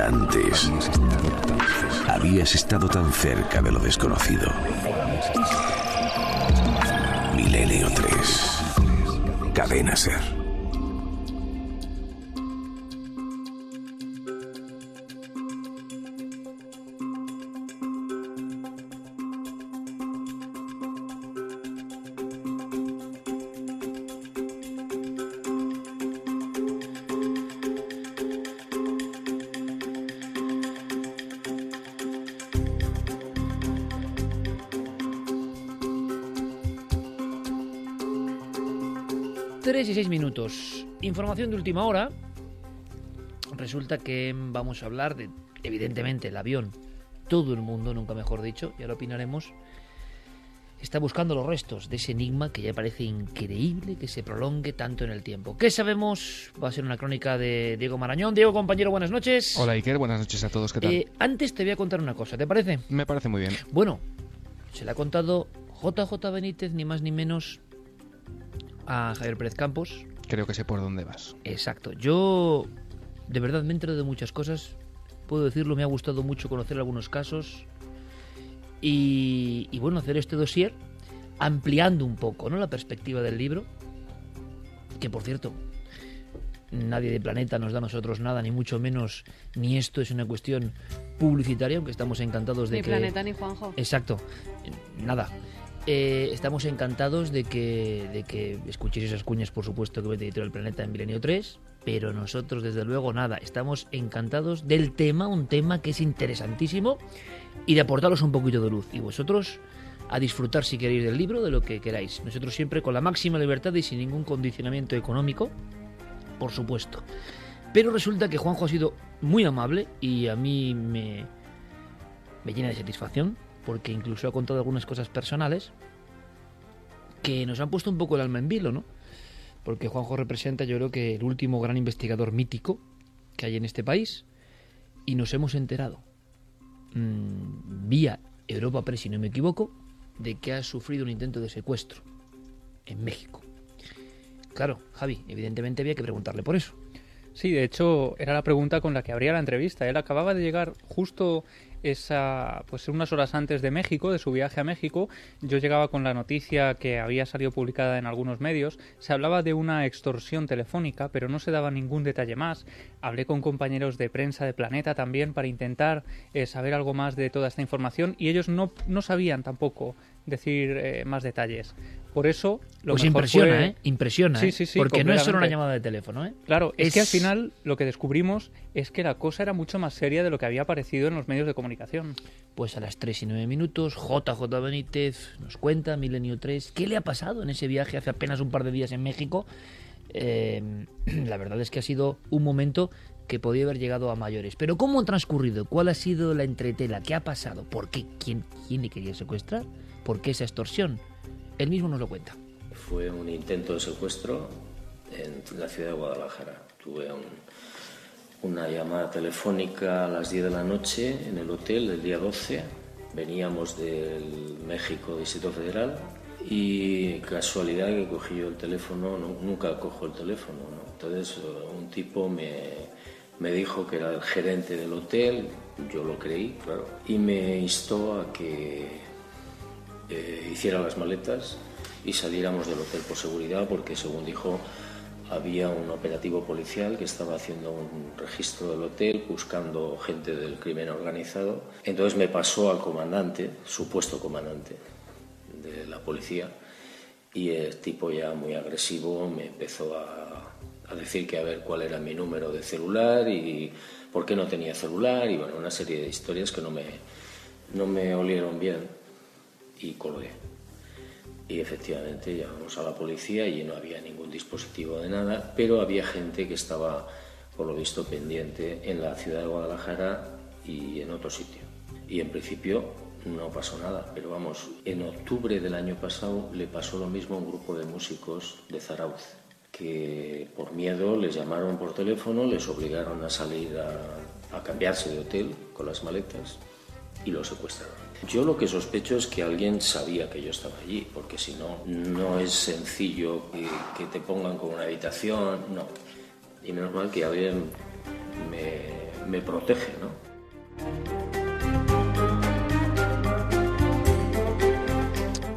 Antes habías estado tan cerca de lo desconocido. Milenio 3. Cadena Ser. Minutos. Información de última hora. Resulta que vamos a hablar de, evidentemente, el avión. Todo el mundo, nunca mejor dicho, ya lo opinaremos, está buscando los restos de ese enigma que ya parece increíble que se prolongue tanto en el tiempo. ¿Qué sabemos? Va a ser una crónica de Diego Marañón. Diego, compañero, buenas noches. Hola Iker, buenas noches a todos, ¿qué tal? Eh, antes te voy a contar una cosa, ¿te parece? Me parece muy bien. Bueno, se le ha contado JJ Benítez, ni más ni menos, a Javier Pérez Campos. Creo que sé por dónde vas. Exacto. Yo, de verdad, me entero de muchas cosas. Puedo decirlo, me ha gustado mucho conocer algunos casos. Y, y bueno, hacer este dossier ampliando un poco ¿no? la perspectiva del libro. Que por cierto, nadie de Planeta nos da a nosotros nada, ni mucho menos, ni esto es una cuestión publicitaria, aunque estamos encantados de ni que... Planeta ni Juanjo. Exacto, nada. Eh, estamos encantados de que, de que escuchéis esas cuñas, por supuesto, que vete Editorial Planeta en Milenio 3, pero nosotros, desde luego, nada. Estamos encantados del tema, un tema que es interesantísimo, y de aportaros un poquito de luz. Y vosotros a disfrutar, si queréis, del libro, de lo que queráis. Nosotros siempre con la máxima libertad y sin ningún condicionamiento económico, por supuesto. Pero resulta que Juanjo ha sido muy amable y a mí me, me llena de satisfacción porque incluso ha contado algunas cosas personales que nos han puesto un poco el alma en vilo, ¿no? Porque Juanjo representa, yo creo que el último gran investigador mítico que hay en este país y nos hemos enterado mmm, vía Europa Press, si no me equivoco, de que ha sufrido un intento de secuestro en México. Claro, Javi, evidentemente había que preguntarle por eso. Sí, de hecho era la pregunta con la que abría la entrevista. Él acababa de llegar justo esa, pues unas horas antes de México, de su viaje a México. Yo llegaba con la noticia que había salido publicada en algunos medios. Se hablaba de una extorsión telefónica, pero no se daba ningún detalle más. Hablé con compañeros de prensa de Planeta también para intentar eh, saber algo más de toda esta información y ellos no, no sabían tampoco decir eh, más detalles. Por eso lo pues mejor impresiona, fue... ¿eh? Impresiona, Sí, ¿eh? sí, sí, Porque no es solo una llamada de teléfono, ¿eh? Claro, es... Es- que al final lo que descubrimos es que la cosa era mucho más seria de lo que había aparecido en los medios de comunicación. Pues a las 3 y 9 minutos, JJ Benítez nos cuenta, Milenio 3, qué le ha pasado en ese viaje hace apenas un par de días en México. Eh, la verdad es que ha sido un momento que podía haber llegado a mayores. Pero ¿cómo han transcurrido? ¿Cuál ha sido la entretela? ¿Qué ha pasado? ¿Por qué? ¿Quién, quién le quería secuestrar? ¿Por qué esa extorsión? Él mismo nos lo cuenta. Fue un intento de secuestro en la ciudad de Guadalajara. Tuve un- una llamada telefónica a las 10 de la noche en el hotel del día 12. Veníamos del México Distrito Federal y casualidad que cogí yo el teléfono, no- nunca cojo el teléfono. ¿no? Entonces eh, un tipo me, me dijo que era el gerente del hotel, yo lo creí, claro, y me instó a que eh, hiciera las maletas y saliéramos del hotel por seguridad porque según dijo había un operativo policial que estaba haciendo un registro del hotel buscando gente del crimen organizado. Entonces me pasó al comandante, supuesto comandante de la policía, y el tipo ya muy agresivo me empezó a, a decir que a ver cuál era mi número de celular y por qué no tenía celular y bueno, una serie de historias que no me, no me olieron bien y colgué. Y efectivamente llamamos a la policía y no había ningún dispositivo de nada, pero había gente que estaba, por lo visto, pendiente en la ciudad de Guadalajara y en otro sitio. Y en principio no pasó nada, pero vamos, en octubre del año pasado le pasó lo mismo a un grupo de músicos de Zarauz, que por miedo les llamaron por teléfono, les obligaron a salir a, a cambiarse de hotel con las maletas y lo secuestraron. Yo lo que sospecho es que alguien sabía que yo estaba allí, porque si no, no es sencillo que, que te pongan con una habitación, no. Y menos mal que alguien me, me protege, ¿no?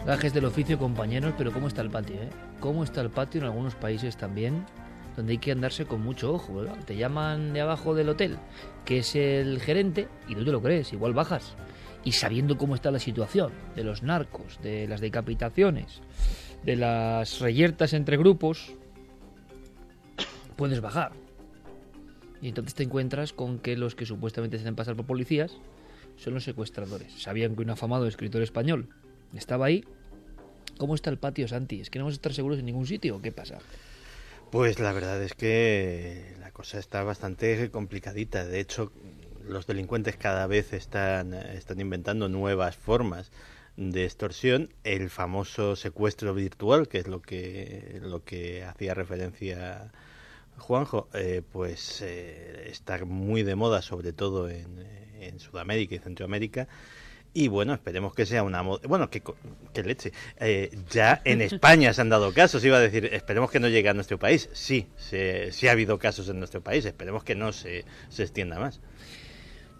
Gajes del oficio, compañeros, pero ¿cómo está el patio? Eh? ¿Cómo está el patio en algunos países también? Donde hay que andarse con mucho ojo, ¿verdad? Te llaman de abajo del hotel, que es el gerente, y no te lo crees, igual bajas. Y sabiendo cómo está la situación de los narcos, de las decapitaciones, de las reyertas entre grupos, puedes bajar. Y entonces te encuentras con que los que supuestamente se hacen pasar por policías son los secuestradores. Sabían que un afamado escritor español estaba ahí. ¿Cómo está el patio, Santi? ¿Es que no vamos a estar seguros en ningún sitio qué pasa? Pues la verdad es que la cosa está bastante complicadita. De hecho, los delincuentes cada vez están, están inventando nuevas formas de extorsión. El famoso secuestro virtual, que es lo que, lo que hacía referencia Juanjo, eh, pues eh, está muy de moda, sobre todo en, en Sudamérica y Centroamérica. Y bueno, esperemos que sea una... Bueno, que, que leche. Eh, ya en España se han dado casos, iba a decir, esperemos que no llegue a nuestro país. Sí, sí ha habido casos en nuestro país, esperemos que no se, se extienda más.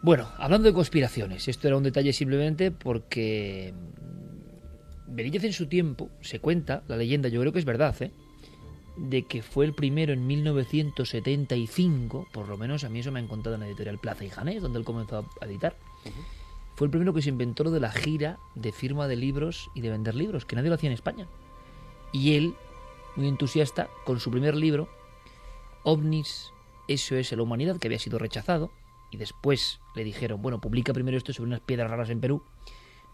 Bueno, hablando de conspiraciones, esto era un detalle simplemente porque Benítez en su tiempo se cuenta, la leyenda, yo creo que es verdad, ¿eh? de que fue el primero en 1975, por lo menos a mí eso me han contado en la editorial Plaza y Janés, donde él comenzó a editar. Fue el primero que se inventó lo de la gira de firma de libros y de vender libros, que nadie lo hacía en España. Y él, muy entusiasta, con su primer libro, OVNIS, eso es la humanidad, que había sido rechazado, y después le dijeron, bueno, publica primero esto sobre unas piedras raras en Perú,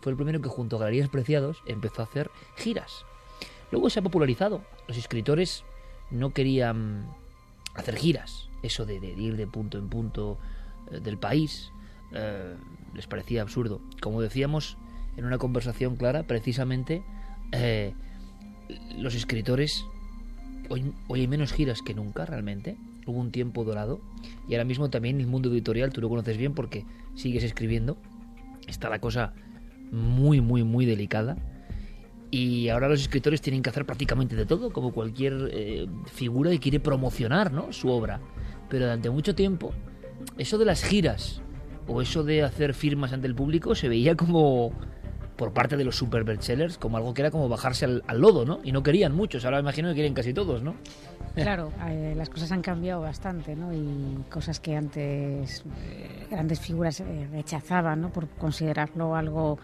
fue el primero que junto a Galerías Preciados empezó a hacer giras. Luego se ha popularizado. Los escritores no querían hacer giras, eso de, ir de punto en punto eh, del país, eh, les parecía absurdo. Como decíamos en una conversación clara, precisamente eh, los escritores hoy, hoy hay menos giras que nunca realmente. Hubo un tiempo dorado y ahora mismo también el mundo editorial, tú lo conoces bien porque sigues escribiendo, está la cosa muy, muy, muy delicada. Y ahora los escritores tienen que hacer prácticamente de todo, como cualquier eh, figura que quiere promocionar ¿no? su obra. Pero durante mucho tiempo, eso de las giras o eso de hacer firmas ante el público se veía como, por parte de los super bestsellers, como algo que era como bajarse al, al lodo, ¿no? Y no querían muchos, ahora me imagino que quieren casi todos, ¿no? Claro, eh, las cosas han cambiado bastante, ¿no? Y cosas que antes eh, grandes figuras eh, rechazaban, ¿no? Por considerarlo algo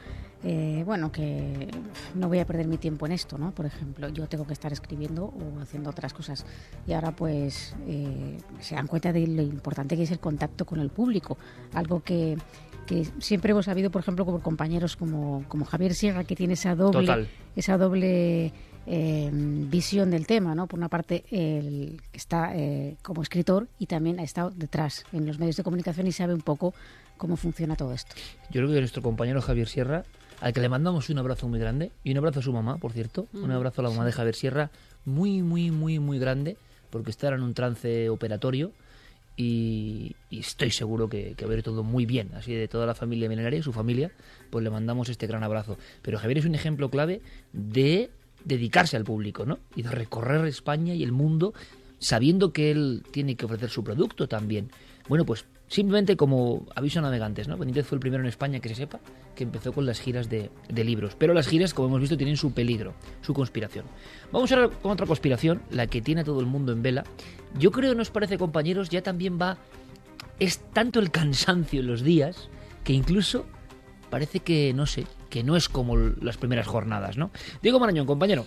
eh, bueno, que no voy a perder mi tiempo en esto, ¿no? Por ejemplo, yo tengo que estar escribiendo o haciendo otras cosas. Y ahora pues eh, se dan cuenta de lo importante que es el contacto con el público, algo que, que siempre hemos sabido, por ejemplo, como compañeros como, como Javier Sierra, que tiene esa doble, Total. esa doble eh, visión del tema, ¿no? Por una parte, él está eh, como escritor y también ha estado detrás en los medios de comunicación y sabe un poco cómo funciona todo esto. Yo creo que nuestro compañero Javier Sierra, al que le mandamos un abrazo muy grande, y un abrazo a su mamá, por cierto, un abrazo a la mamá de Javier Sierra, muy, muy, muy, muy grande, porque está en un trance operatorio y, y estoy seguro que, que va a ir todo muy bien. Así de toda la familia milenaria, su familia, pues le mandamos este gran abrazo. Pero Javier es un ejemplo clave de dedicarse al público, ¿no? Y de recorrer España y el mundo sabiendo que él tiene que ofrecer su producto también. Bueno, pues simplemente como aviso a navegantes, ¿no? Benítez fue el primero en España que se sepa que empezó con las giras de, libros. Pero las giras, como hemos visto, tienen su peligro, su conspiración. Vamos ahora con otra conspiración, la que tiene a todo el mundo en vela. Yo creo, nos parece, compañeros, ya también va. Es tanto el cansancio en los días que incluso parece que, no sé, que no es como las primeras jornadas, ¿no? Diego Marañón, compañero.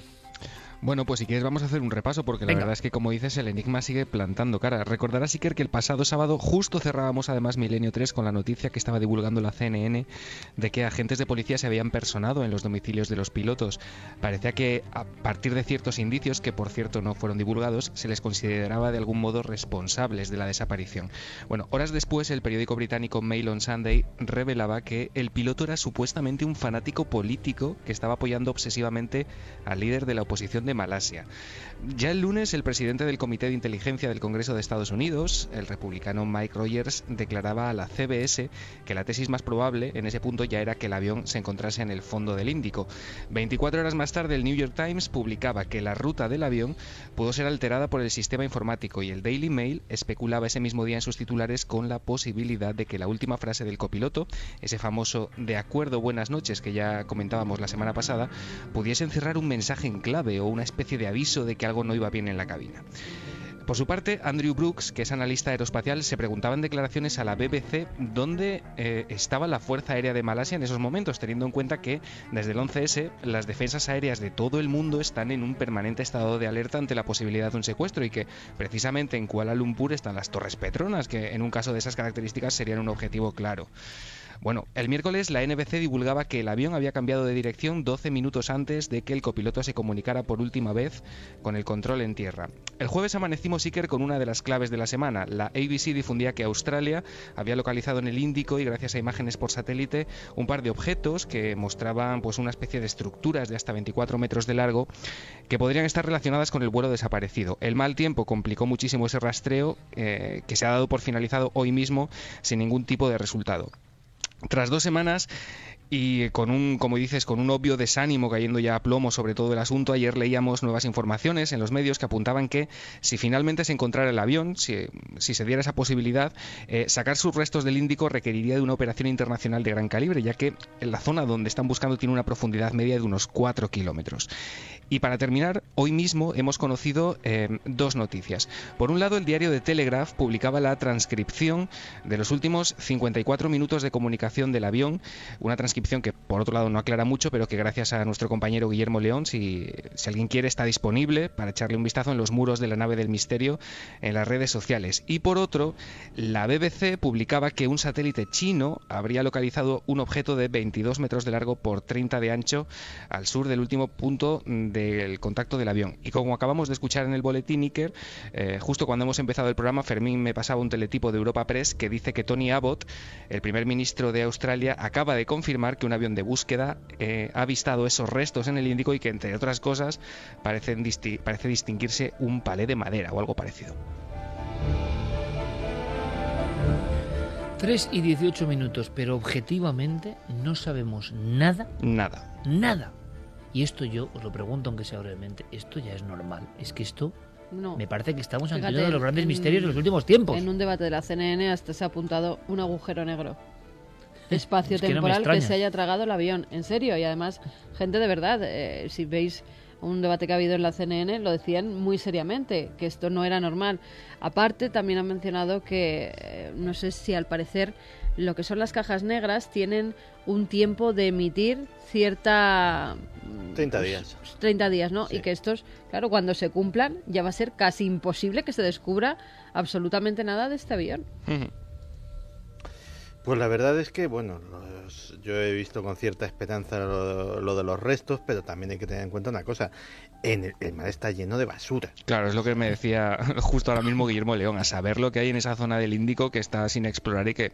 Bueno, pues si quieres vamos a hacer un repaso porque Venga. la verdad es que como dices el enigma sigue plantando cara. Recordarás Iker que el pasado sábado justo cerrábamos además Milenio 3 con la noticia que estaba divulgando la CNN de que agentes de policía se habían personado en los domicilios de los pilotos. Parecía que a partir de ciertos indicios que por cierto no fueron divulgados se les consideraba de algún modo responsables de la desaparición. Bueno, horas después el periódico británico Mail on Sunday revelaba que el piloto era supuestamente un fanático político que estaba apoyando obsesivamente al líder de la oposición de Malasia. Ya el lunes, el presidente del Comité de Inteligencia del Congreso de Estados Unidos, el republicano Mike Rogers, declaraba a la CBS que la tesis más probable en ese punto ya era que el avión se encontrase en el fondo del Índico. 24 horas más tarde, el New York Times publicaba que la ruta del avión pudo ser alterada por el sistema informático y el Daily Mail especulaba ese mismo día en sus titulares con la posibilidad de que la última frase del copiloto, ese famoso de acuerdo buenas noches que ya comentábamos la semana pasada, pudiese encerrar un mensaje en clave o una especie de aviso de que algo no iba bien en la cabina. Por su parte, Andrew Brooks, que es analista aeroespacial, se preguntaba en declaraciones a la BBC dónde eh, estaba la Fuerza Aérea de Malasia en esos momentos, teniendo en cuenta que desde el 11S las defensas aéreas de todo el mundo están en un permanente estado de alerta ante la posibilidad de un secuestro y que precisamente en Kuala Lumpur están las Torres Petronas, que en un caso de esas características serían un objetivo claro. Bueno, el miércoles la NBC divulgaba que el avión había cambiado de dirección 12 minutos antes de que el copiloto se comunicara por última vez con el control en tierra. El jueves amanecimos Iker con una de las claves de la semana. La ABC difundía que Australia había localizado en el Índico y gracias a imágenes por satélite un par de objetos que mostraban pues una especie de estructuras de hasta 24 metros de largo que podrían estar relacionadas con el vuelo desaparecido. El mal tiempo complicó muchísimo ese rastreo eh, que se ha dado por finalizado hoy mismo sin ningún tipo de resultado. Tras dos semanas y con un, como dices, con un obvio desánimo cayendo ya a plomo sobre todo el asunto, ayer leíamos nuevas informaciones en los medios que apuntaban que si finalmente se encontrara el avión, si, se diera esa posibilidad, eh, sacar sus restos del Índico requeriría de una operación internacional de gran calibre, ya que la zona donde están buscando tiene una profundidad media de unos 4 kilómetros. Y para terminar, hoy mismo hemos conocido eh, dos noticias. Por un lado, el diario de Telegraph publicaba la transcripción de los últimos 54 minutos de comunicación del avión, una transcripción que por otro lado no aclara mucho, pero que gracias a nuestro compañero Guillermo León, si, si alguien quiere, está disponible para echarle un vistazo en los muros de la nave del misterio en las redes sociales. Y por otro, la BBC publicaba que un satélite chino habría localizado un objeto de 22 metros de largo por 30 de ancho al sur del último punto de el contacto del avión. Y como acabamos de escuchar en el boletín Iker, eh, justo cuando hemos empezado el programa, Fermín me pasaba un teletipo de Europa Press que dice que Tony Abbott, el primer ministro de Australia, acaba de confirmar que un avión de búsqueda eh, ha avistado esos restos en el Índico y que, entre otras cosas, parecen parece distinguirse un palé de madera o algo parecido. 3 y 18 minutos, pero objetivamente no sabemos nada. Nada. Nada y esto yo os lo pregunto, aunque sea brevemente, esto ya es normal. Es que esto no. me parece que estamos ante uno de los grandes misterios de los últimos tiempos. En un debate de la CNN hasta se ha apuntado un agujero negro. Espacio temporal que, se haya tragado el avión. En serio. Y además, gente de verdad, eh, si veis un debate que ha habido en la CNN, lo decían muy seriamente, que esto no era normal. Aparte, también han mencionado que, eh, no sé si al parecer, lo que son las cajas negras tienen un tiempo de emitir cierta... 30 pues, días. 30 días, ¿no? Y que estos, claro, cuando se cumplan ya va a ser casi imposible que se descubra absolutamente nada de este avión. Pues la verdad es que, bueno, yo he visto con cierta esperanza lo, de los restos, pero también hay que tener en cuenta una cosa. En el, mar está lleno de basura. Claro, es lo que me decía justo ahora mismo Guillermo León, a saber lo que hay en esa zona del Índico que está sin explorar y que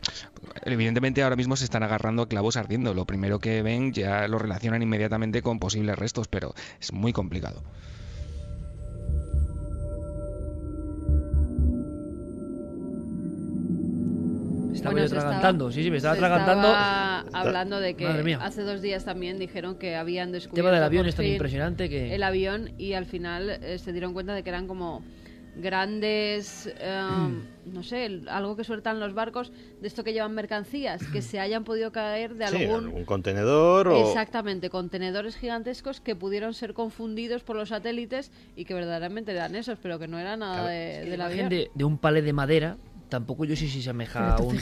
evidentemente ahora mismo se están agarrando a clavos ardiendo. Lo primero que ven ya lo relacionan inmediatamente con posibles restos, pero es muy complicado. Estaba bueno, atragantando. Sí, sí, me estaba atragantando. hablando de que hace dos días también dijeron que habían descubierto. El tema del avión es tan impresionante que. El avión y al final eh, se dieron cuenta de que eran como grandes, em, no sé, algo que sueltan los barcos, de esto que llevan mercancías, que se hayan podido caer de algún... un contenedor o... Exactamente, contenedores gigantescos que pudieron ser confundidos por los satélites y que verdaderamente eran esos, pero que no era nada de, la de un palé de madera tampoco yo sé si se ameja a un,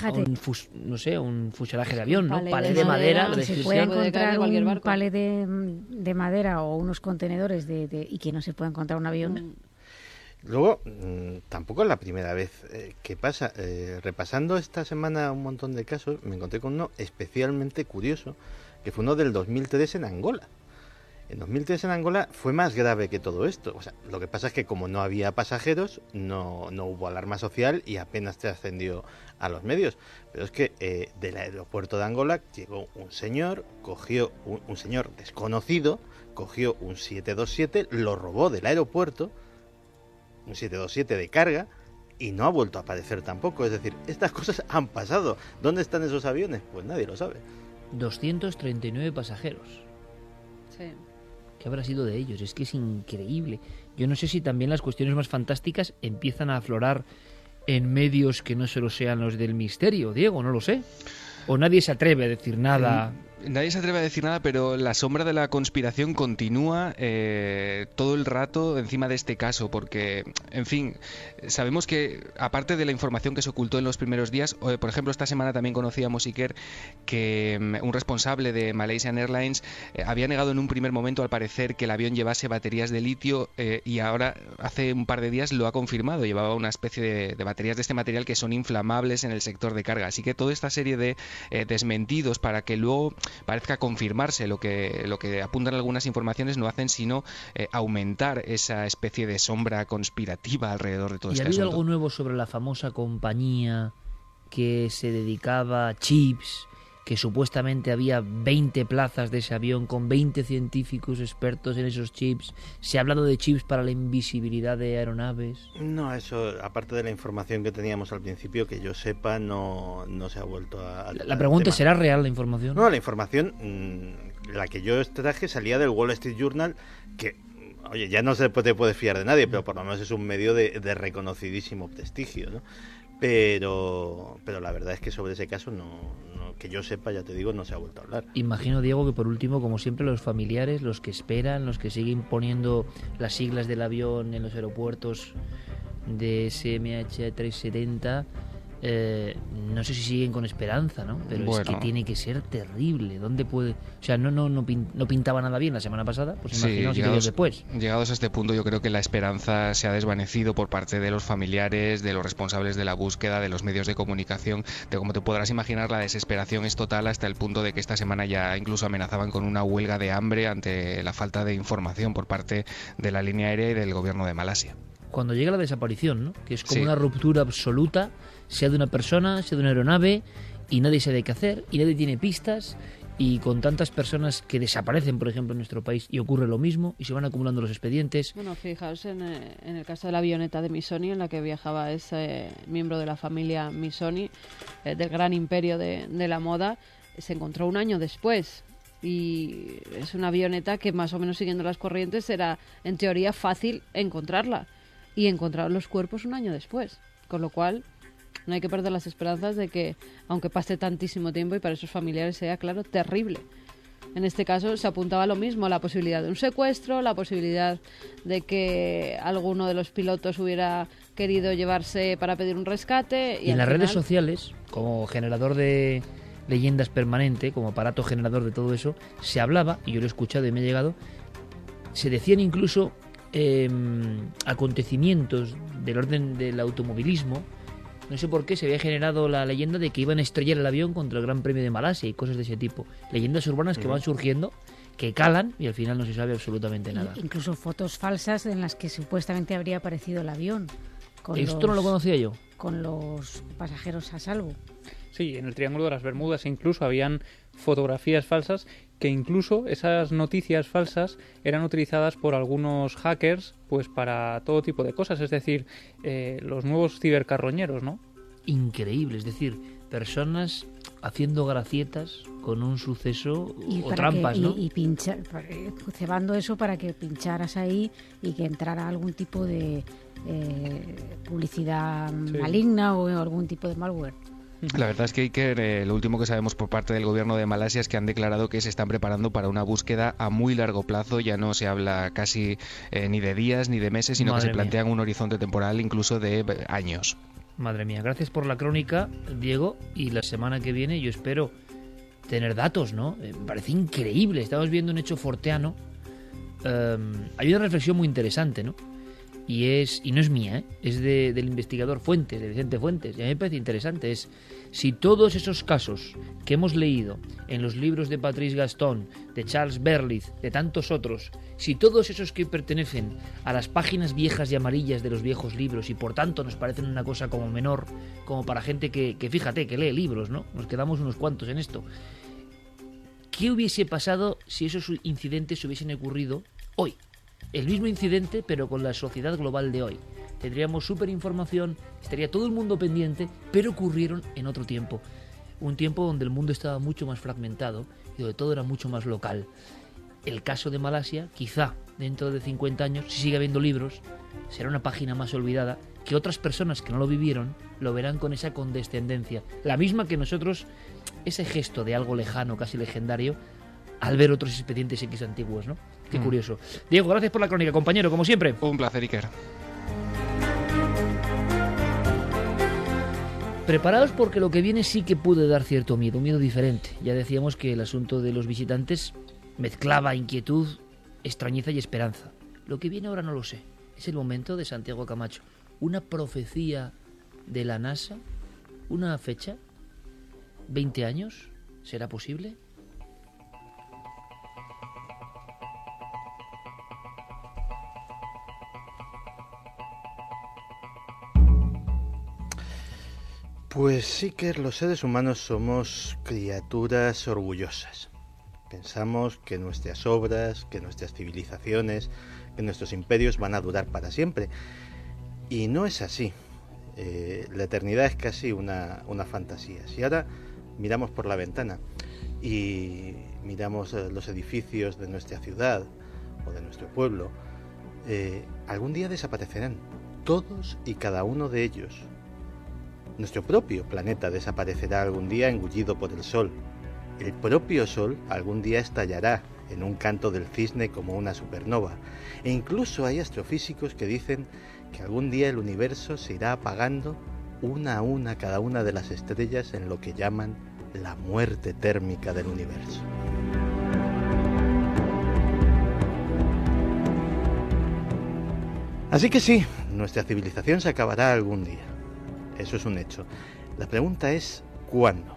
no sé, un fuselaje de avión, ¿no? Palé de, madera, se puede encontrar un palé de, madera o unos contenedores de, y que no se pueda encontrar un avión. Luego, mm, tampoco es la primera vez eh, que pasa. Eh, repasando esta semana un montón de casos, me encontré con uno especialmente curioso, que fue uno del 2003 en Angola En 2003 en Angola fue más grave que todo esto. O sea, lo que pasa es que como no había pasajeros, no, no hubo alarma social y apenas trascendió a los medios. Pero es que eh, del aeropuerto de Angola llegó un señor, cogió un, un señor desconocido, cogió un 727, lo robó del aeropuerto, un 727 de carga, y no ha vuelto a aparecer tampoco. Es decir, estas cosas han pasado. ¿Dónde están esos aviones? Pues nadie lo sabe. 239 pasajeros. Sí. ¿Qué habrá sido de ellos? Es que es increíble. Yo no sé si también las cuestiones más fantásticas empiezan a aflorar en medios que no solo sean los del misterio, Diego, no lo sé. O nadie se atreve a decir nada. Nadie se atreve a decir nada, pero la sombra de la conspiración continúa eh, todo el rato encima de este caso, porque, en fin, sabemos que, aparte de la información que se ocultó en los primeros días, por ejemplo, esta semana también conocíamos, Iker, que mm, un responsable de Malaysian Airlines eh, había negado en un primer momento, al parecer, que el avión llevase baterías de litio eh, y ahora, hace un par de días, lo ha confirmado. Llevaba una especie de, baterías de este material que son inflamables en el sector de carga. Así que toda esta serie de desmentidos para que luego parezca confirmarse. Lo que, lo que apuntan algunas informaciones, no hacen sino eh, aumentar esa especie de sombra conspirativa alrededor de todo ¿Y este ha habido algo nuevo sobre la famosa compañía que se dedicaba a chips que supuestamente había 20 plazas de ese avión con 20 científicos expertos en esos chips. ¿Se ha hablado de chips para la invisibilidad de aeronaves? No, eso, aparte de la información que teníamos al principio, que yo sepa, no, no se ha vuelto a... La, pregunta ¿será real la información? No, la información, mm, la que yo traje salía del Wall Street Journal, que oye, ya no se te puede fiar de nadie, pero por lo menos es un medio de, de reconocidísimo prestigio, ¿no? Pero, pero la verdad es que sobre ese caso no, que yo sepa, ya te digo, no se ha vuelto a hablar. Imagino, Diego, que por último, como siempre, los familiares, los que esperan, los que siguen poniendo las siglas del avión en los aeropuertos de SMH 370 eh, no sé si siguen con esperanza, ¿no? Pero es que tiene que ser terrible. ¿Dónde puede...? O sea, no, no, no, pintaba nada bien la semana pasada, pues imagino llegados, después. Llegados a este punto, yo creo que la esperanza se ha desvanecido por parte de los familiares, de los responsables de la búsqueda, de los medios de comunicación. De como te podrás imaginar, la desesperación es total hasta el punto de que esta semana ya incluso amenazaban con una huelga de hambre ante la falta de información por parte de la línea aérea y del gobierno de Malasia cuando llega la desaparición, ¿no? que es como una ruptura absoluta, sea de una persona, sea de una aeronave, y nadie sabe qué hacer, y nadie tiene pistas, y con tantas personas que desaparecen, por ejemplo, en nuestro país, y ocurre lo mismo, y se van acumulando los expedientes. Bueno, fijaos en, eh, en el caso de la avioneta de Missoni, en la que viajaba ese miembro de la familia Missoni, eh, del gran imperio de, de la moda, se encontró un año después y es una avioneta que más o menos siguiendo las corrientes era en teoría fácil encontrarla y encontraron los cuerpos un año después. Con lo cual, no hay que perder las esperanzas de que, aunque pase tantísimo tiempo y para esos familiares sea, claro, terrible. En este caso se apuntaba lo mismo, la posibilidad de un secuestro, la posibilidad de que alguno de los pilotos hubiera querido llevarse para pedir un rescate. Y, en las redes sociales, como generador de leyendas permanente, como aparato generador de todo eso, se hablaba, y yo lo he escuchado y me ha llegado, se decían incluso Em, acontecimientos del orden del automovilismo, no sé por qué se había generado la leyenda de que iban a estrellar el avión contra el Gran Premio de Malasia y cosas de ese tipo. Leyendas urbanas que van surgiendo, que calan y al final no se sabe absolutamente nada. Incluso fotos falsas en las que supuestamente habría aparecido el avión. Esto no lo conocía yo. Con los pasajeros a salvo. Sí, en el Triángulo de las Bermudas incluso habían fotografías falsas que incluso esas noticias falsas eran utilizadas por algunos hackers pues para todo tipo de cosas, es decir, eh, los nuevos cibercarroñeros, ¿no? Increíble, es decir, personas haciendo gracietas con un suceso o trampas, ¿no? Y, pinchar, cebando eso para que pincharas ahí y que entrara algún tipo de eh, publicidad maligna o algún tipo de malware. La verdad es que Iker, eh, lo último que sabemos por parte del gobierno de Malasia es que han declarado que se están preparando para una búsqueda a muy largo plazo. Ya no se habla casi eh, ni de días ni de meses, sino que se plantean un horizonte temporal incluso de eh, años. Madre mía, gracias por la crónica, Diego. Y la semana que viene yo espero tener datos, ¿no? me parece increíble. Estamos viendo un hecho forteano. Em, hay una reflexión muy interesante, ¿no? Y es y no es mía, ¿eh? es de, del investigador Fuentes, de Vicente Fuentes, y a mí me parece interesante, es si todos esos casos que hemos leído en los libros de Patrice Gaston, de Charles Berlitz, de tantos otros, si todos esos que pertenecen a las páginas viejas y amarillas de los viejos libros y por tanto nos parecen una cosa como menor, como para gente que, que fíjate, que lee libros, ¿no? Nos quedamos unos cuantos en esto. ¿Qué hubiese pasado si esos incidentes se hubiesen ocurrido hoy? El mismo incidente, pero con la sociedad global de hoy. Tendríamos súper información, estaría todo el mundo pendiente, pero ocurrieron en otro tiempo. Un tiempo donde el mundo estaba mucho más fragmentado y donde todo era mucho más local. El caso de Malasia, quizá dentro de 50 años, si sigue habiendo libros, será una página más olvidada que otras personas que no lo vivieron lo verán con esa condescendencia. La misma que nosotros, ese gesto de algo lejano, casi legendario, al ver otros expedientes X antiguos, ¿no? Qué mm. curioso. Diego, gracias por la crónica, compañero, como siempre. Un placer, Iker. Preparados porque lo que viene sí que puede dar cierto miedo, un miedo diferente. Ya decíamos que el asunto de los visitantes mezclaba inquietud, extrañeza y esperanza. Lo que viene ahora no lo sé. Es el momento de Santiago Camacho. ¿Una profecía de la NASA? ¿Una fecha? ¿20 años? ¿Será posible? Pues sí que los seres humanos somos criaturas orgullosas. Pensamos que nuestras obras, que nuestras civilizaciones, que nuestros imperios van a durar para siempre. Y no es así. Eh, la eternidad es casi una, fantasía. Si ahora miramos por la ventana y miramos eh, los edificios de nuestra ciudad o de nuestro pueblo, eh, algún día desaparecerán todos y cada uno de ellos nuestro propio planeta desaparecerá algún día engullido por el Sol. El propio Sol algún día estallará en un canto del cisne como una supernova. E incluso hay astrofísicos que dicen que algún día el universo se irá apagando una a una cada una de las estrellas en lo que llaman la muerte térmica del universo. Así que sí, nuestra civilización se acabará algún día eso es un hecho. La pregunta es ¿cuándo?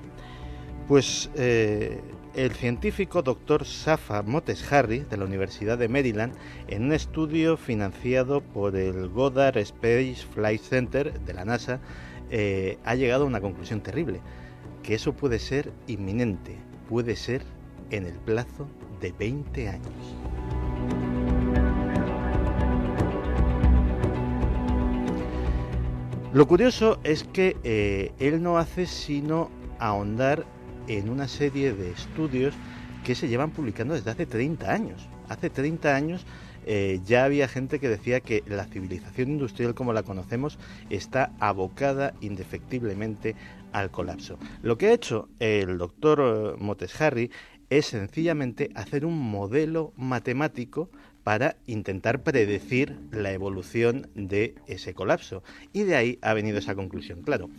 Pues eh, el científico doctor Safa Motes Harry de la Universidad de Maryland, en un estudio financiado por el Goddard Space Flight Center de la NASA, eh, ha llegado a una conclusión terrible, que eso puede ser inminente, puede ser en el plazo de 20 años. Lo curioso es que eh, él no hace sino ahondar en una serie de estudios que se llevan publicando desde hace 30 años. Hace 30 años eh, ya había gente que decía que la civilización industrial como la conocemos está abocada indefectiblemente al colapso. Lo que ha hecho el doctor eh, Motes Harry es sencillamente hacer un modelo matemático para intentar predecir la evolución de ese colapso. Y de ahí ha venido esa conclusión, claro.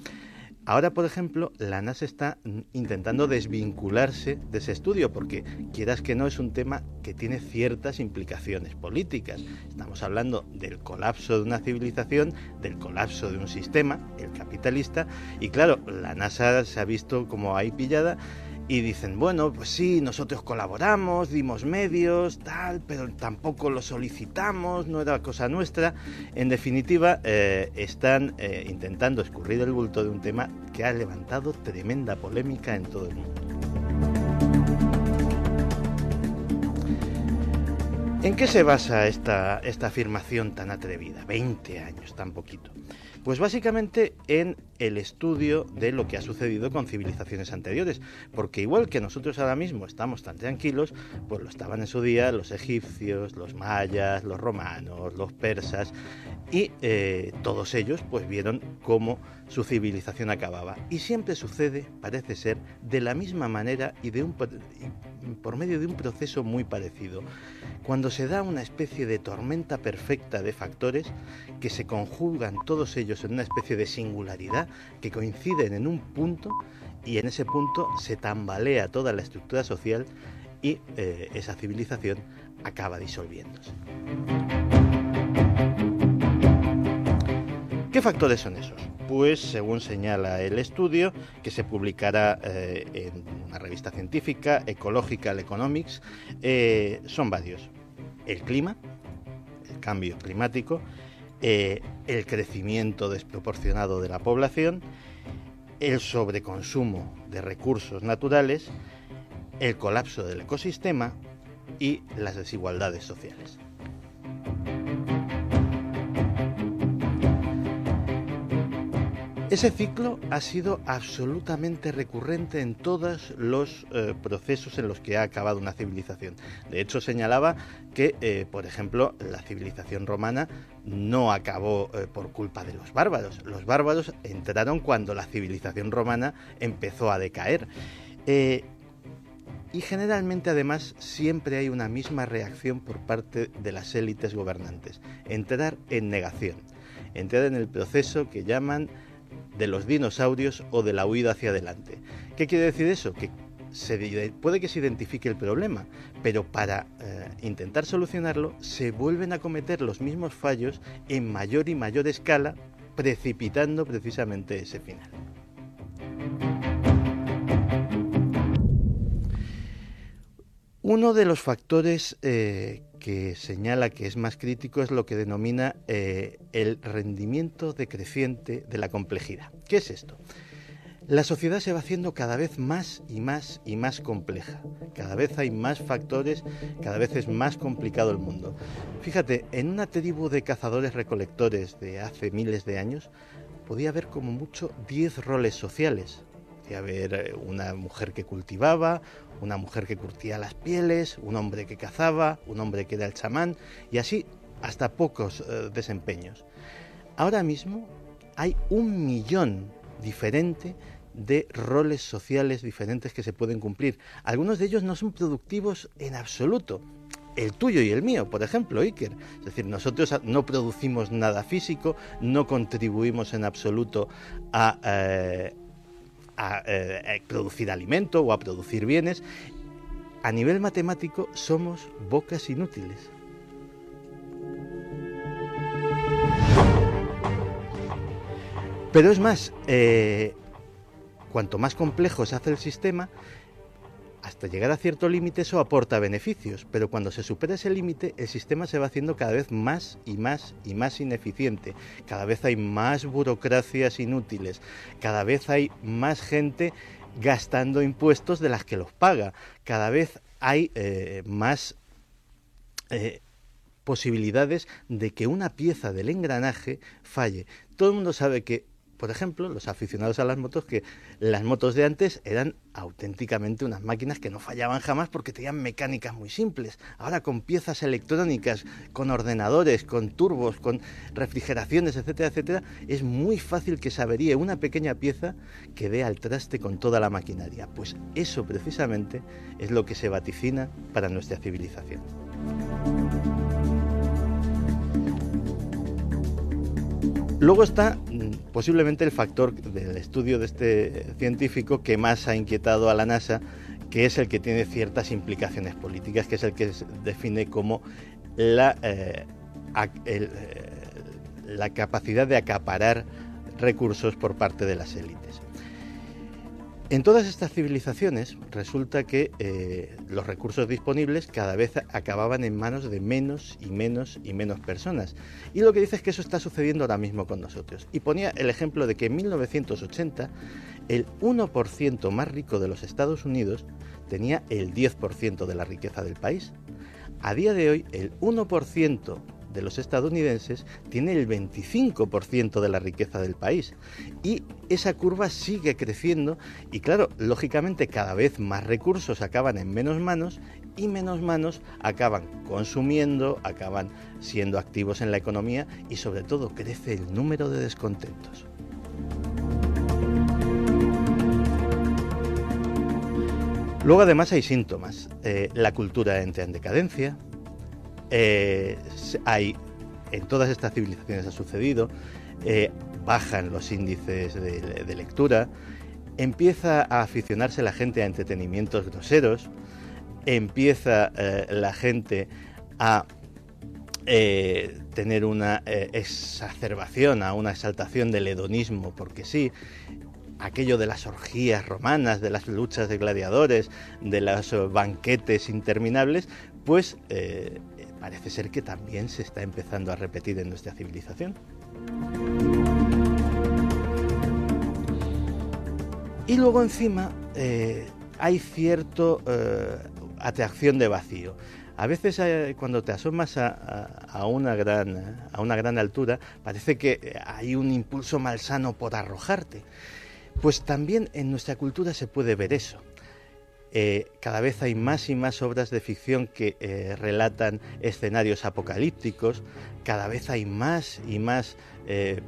Ahora, por ejemplo, la NASA está intentando desvincularse de ese estudio porque, quieras que no, es un tema que tiene ciertas implicaciones políticas. Estamos hablando del colapso de una civilización, del colapso de un sistema, el capitalista, y claro, la NASA se ha visto como ahí pillada y dicen, bueno, pues sí, nosotros colaboramos, dimos medios, tal, pero tampoco lo solicitamos, no era cosa nuestra. En definitiva, eh, están eh, intentando escurrir el bulto de un tema que ha levantado tremenda polémica en todo el mundo. ¿En qué se basa esta, esta afirmación tan atrevida? 20 años, tan poquito. Pues básicamente en el estudio de lo que ha sucedido con civilizaciones anteriores, porque igual que nosotros ahora mismo estamos tan tranquilos, pues lo estaban en su día los egipcios, los mayas, los romanos, los persas, y eh, todos ellos pues vieron cómo su civilización acababa. Y siempre sucede, parece ser, de la misma manera y de un, por medio de un proceso muy parecido. Cuando se da una especie de tormenta perfecta de factores que se conjugan todos ellos en una especie de singularidad que coinciden en un punto y en ese punto se tambalea toda la estructura social y eh, esa civilización acaba disolviéndose. ¿Qué factores son esos? Pues según señala el estudio, que se publicará eh, en una revista científica, Ecological Economics, eh, son varios. El clima, el cambio climático, eh, el crecimiento desproporcionado de la población, el sobreconsumo de recursos naturales, el colapso del ecosistema y las desigualdades sociales. Ese ciclo ha sido absolutamente recurrente en todos los eh, procesos en los que ha acabado una civilización. De hecho, señalaba que, eh, por ejemplo, la civilización romana no acabó eh, por culpa de los bárbaros. Los bárbaros entraron cuando la civilización romana empezó a decaer. y generalmente además siempre hay una misma reacción por parte de las élites gobernantes, entrar en negación, entrar en el proceso que llaman de los dinosaurios o de la huida hacia adelante. ¿Qué quiere decir eso? Que se, puede que se identifique el problema, pero para eh, intentar solucionarlo se vuelven a cometer los mismos fallos en mayor y mayor escala, precipitando precisamente ese final. Uno de los factores eh, que señala que es más crítico es lo que denomina eh, el rendimiento decreciente de la complejidad. ¿Qué es esto? La sociedad se va haciendo cada vez más y más y más compleja. Cada vez hay más factores, cada vez es más complicado el mundo. Fíjate, en una tribu de cazadores recolectores de hace miles de años, podía haber como mucho 10 roles sociales. Podía haber eh, una mujer que cultivaba, una mujer que curtía las pieles, un hombre que cazaba, un hombre que era el chamán, y así hasta pocos eh, desempeños. Ahora mismo hay un millón diferente de roles sociales diferentes que se pueden cumplir. Algunos de ellos no son productivos en absoluto. El tuyo y el mío, por ejemplo, Iker. Es decir, nosotros no producimos nada físico, no contribuimos en absoluto a, eh, eh, a, producir alimento o a producir bienes, a nivel matemático somos bocas inútiles. Pero es más, eh, cuanto más complejo se hace el sistema, hasta llegar a cierto límite eso aporta beneficios, pero cuando se supera ese límite el sistema se va haciendo cada vez más y más y más ineficiente, cada vez hay más burocracias inútiles, cada vez hay más gente gastando impuestos de las que los paga, cada vez hay eh, más eh, posibilidades de que una pieza del engranaje falle. Todo el mundo sabe que por ejemplo, los aficionados a las motos, que las motos de antes eran auténticamente unas máquinas que no fallaban jamás porque tenían mecánicas muy simples. Ahora con piezas electrónicas, con ordenadores, con turbos, con refrigeraciones, etcétera, etcétera, es muy fácil que se averíe una pequeña pieza que dé al traste con toda la maquinaria. Pues eso precisamente es lo que se vaticina para nuestra civilización. Luego está mm, posiblemente el factor del estudio de este científico que más ha inquietado a la NASA, que es el que tiene ciertas implicaciones políticas, que es el que define como la, eh, eh, la capacidad de acaparar recursos por parte de las élites. En todas estas civilizaciones resulta que eh, los recursos disponibles cada vez acababan en manos de menos y menos y menos personas. Y lo que dice es que eso está sucediendo ahora mismo con nosotros. Y ponía el ejemplo de que en 1980 el 1% más rico de los Estados Unidos tenía el 10% de la riqueza del país. A día de hoy el 1% de los estadounidenses tiene el 25% de la riqueza del país. Y esa curva sigue creciendo y claro, lógicamente cada vez más recursos acaban en menos manos y menos manos acaban consumiendo, acaban siendo activos en la economía y sobre todo crece el número de descontentos. Luego además hay síntomas. Eh, la cultura entra en decadencia, eh, hay, en todas estas civilizaciones ha sucedido, eh, bajan los índices de, lectura, empieza a aficionarse la gente a entretenimientos groseros, empieza eh, la gente a tener una exacerbación, a una exaltación del hedonismo, porque sí, aquello de las orgías romanas, de las luchas de gladiadores, de los banquetes interminables, pues parece ser que también se está empezando a repetir en nuestra civilización. Y luego encima hay cierto atracción de vacío. A veces eh, cuando te asomas a, una gran, a una gran altura parece que hay un impulso malsano por arrojarte. Pues también en nuestra cultura se puede ver eso. Eh, cada vez hay más y más obras de ficción que eh, relatan escenarios apocalípticos, cada vez hay más y más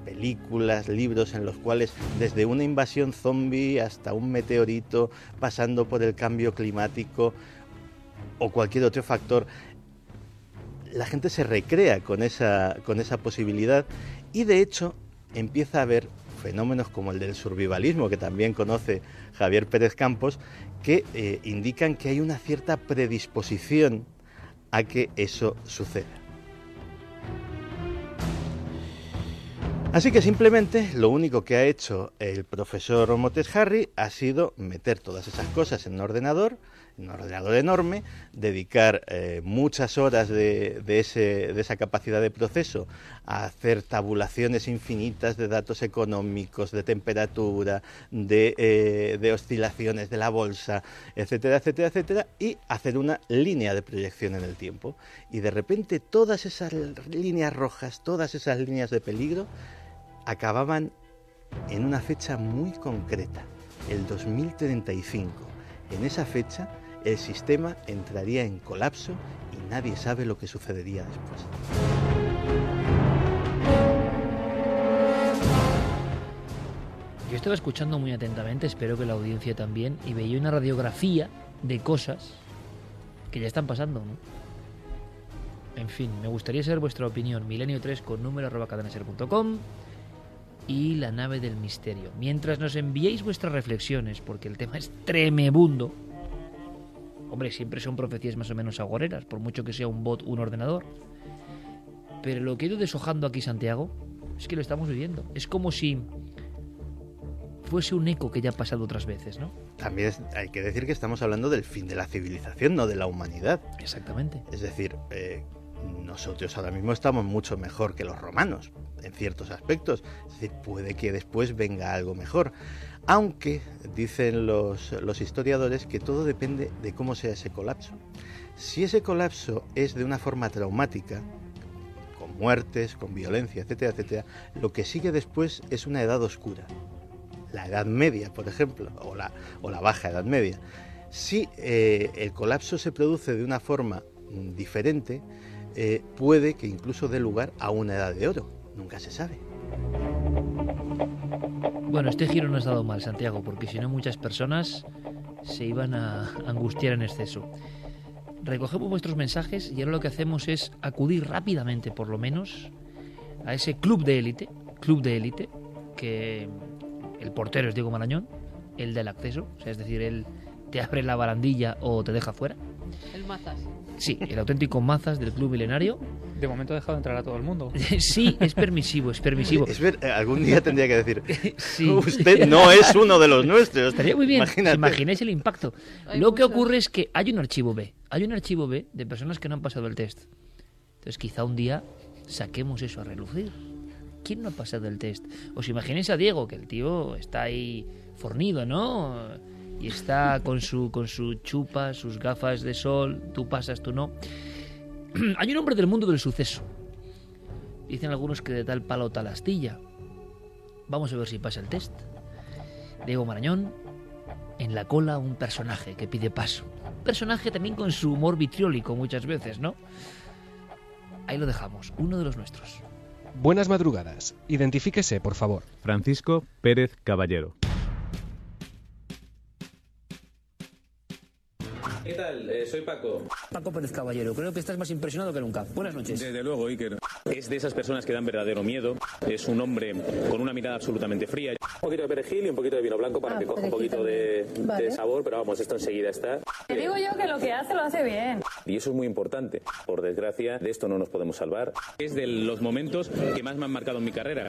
películas, libros en los cuales desde una invasión zombie hasta un meteorito, pasando por el cambio climático, o cualquier otro factor, la gente se recrea con esa, con esa posibilidad. Y de hecho empieza a haber fenómenos como el del survivalismo, que también conoce Javier Pérez Campos, que eh, indican que hay una cierta predisposición a que eso suceda. Así que simplemente lo único que ha hecho el profesor Motes Harry ha sido meter todas esas cosas en un ordenador, un ordenador enorme, dedicar eh, muchas horas de, ese, de, esa capacidad de proceso a hacer tabulaciones infinitas de datos económicos, de temperatura, de, eh, de oscilaciones de la bolsa, etcétera, etcétera, etcétera, y hacer una línea de proyección en el tiempo. Y de repente todas esas líneas rojas, todas esas líneas de peligro, acababan en una fecha muy concreta, el 2035. En esa fecha el sistema entraría en colapso y nadie sabe lo que sucedería después. Yo estaba escuchando muy atentamente, espero que la audiencia también, y veía una radiografía de cosas que ya están pasando, ¿no? En fin, me gustaría saber vuestra opinión. Milenio 3 con número arroba cadenaser.com y la nave del misterio. Mientras nos enviéis vuestras reflexiones, porque el tema es tremebundo, Hombre, siempre son profecías más o menos agoreras, por mucho que sea un bot, un ordenador. Pero lo que he ido deshojando aquí, Santiago, es que lo estamos viviendo. Es como si fuese un eco que ya ha pasado otras veces, ¿no? También hay que decir que estamos hablando del fin de la civilización, no de la humanidad. Exactamente. Es decir, eh, nosotros ahora mismo estamos mucho mejor que los romanos, en ciertos aspectos. Es decir, puede que después venga algo mejor. Aunque dicen los, historiadores que todo depende de cómo sea ese colapso. Si ese colapso es de una forma traumática, con muertes, con violencia, etcétera, etcétera, lo que sigue después es una edad oscura. La Edad Media, por ejemplo, o la, Baja Edad Media. Si eh, el colapso se produce de una forma mm, diferente, eh, puede que incluso dé lugar a una edad de oro. Nunca se sabe. Bueno, este giro no ha estado mal, Santiago, porque si no muchas personas se iban a angustiar en exceso. Recogemos vuestros mensajes y ahora lo que hacemos es acudir rápidamente, por lo menos, a ese club de élite, club de élite, que el portero es Diego Marañón, el del acceso, o sea, es decir, él te abre la barandilla o te deja fuera. El Mazas. Sí, el auténtico Mazas del club milenario de momento ha dejado entrar a todo el mundo. sí, es permisivo, es permisivo. Eh, algún día tendría que decir, usted no es uno de los nuestros. Estaría muy bien, imaginéis el impacto. Lo que ocurre es que hay un archivo B, hay un archivo B de personas que no han pasado el test. Entonces quizá un día saquemos eso a relucir. ¿Quién no ha pasado el test? Os imaginéis a Diego, que el tío está ahí fornido, ¿no? Y está con su, con su chupa, sus gafas de sol, tú pasas, tú no. Hay un hombre del mundo del suceso. Dicen algunos que de tal palo tal astilla. Vamos a ver si pasa el test. Diego Marañón, en la cola un personaje que pide paso. Un personaje también con su humor vitriólico muchas veces, ¿no? Ahí lo dejamos, uno de los nuestros. Buenas madrugadas. Identifíquese, por favor. Francisco Pérez Caballero. Soy Paco. Paco Pérez Caballero, creo que estás más impresionado que nunca. Buenas noches. Desde luego, Iker. Es de esas personas que dan verdadero miedo. Es un hombre con una mirada absolutamente fría. Un poquito de perejil y un poquito de vino blanco para Ah, que coja un poquito de, Vale. de sabor, pero vamos, esto enseguida está. Te digo yo que lo que hace lo hace bien. Y eso es muy importante. Por desgracia, de esto no nos podemos salvar. Es de los momentos que más me han marcado en mi carrera.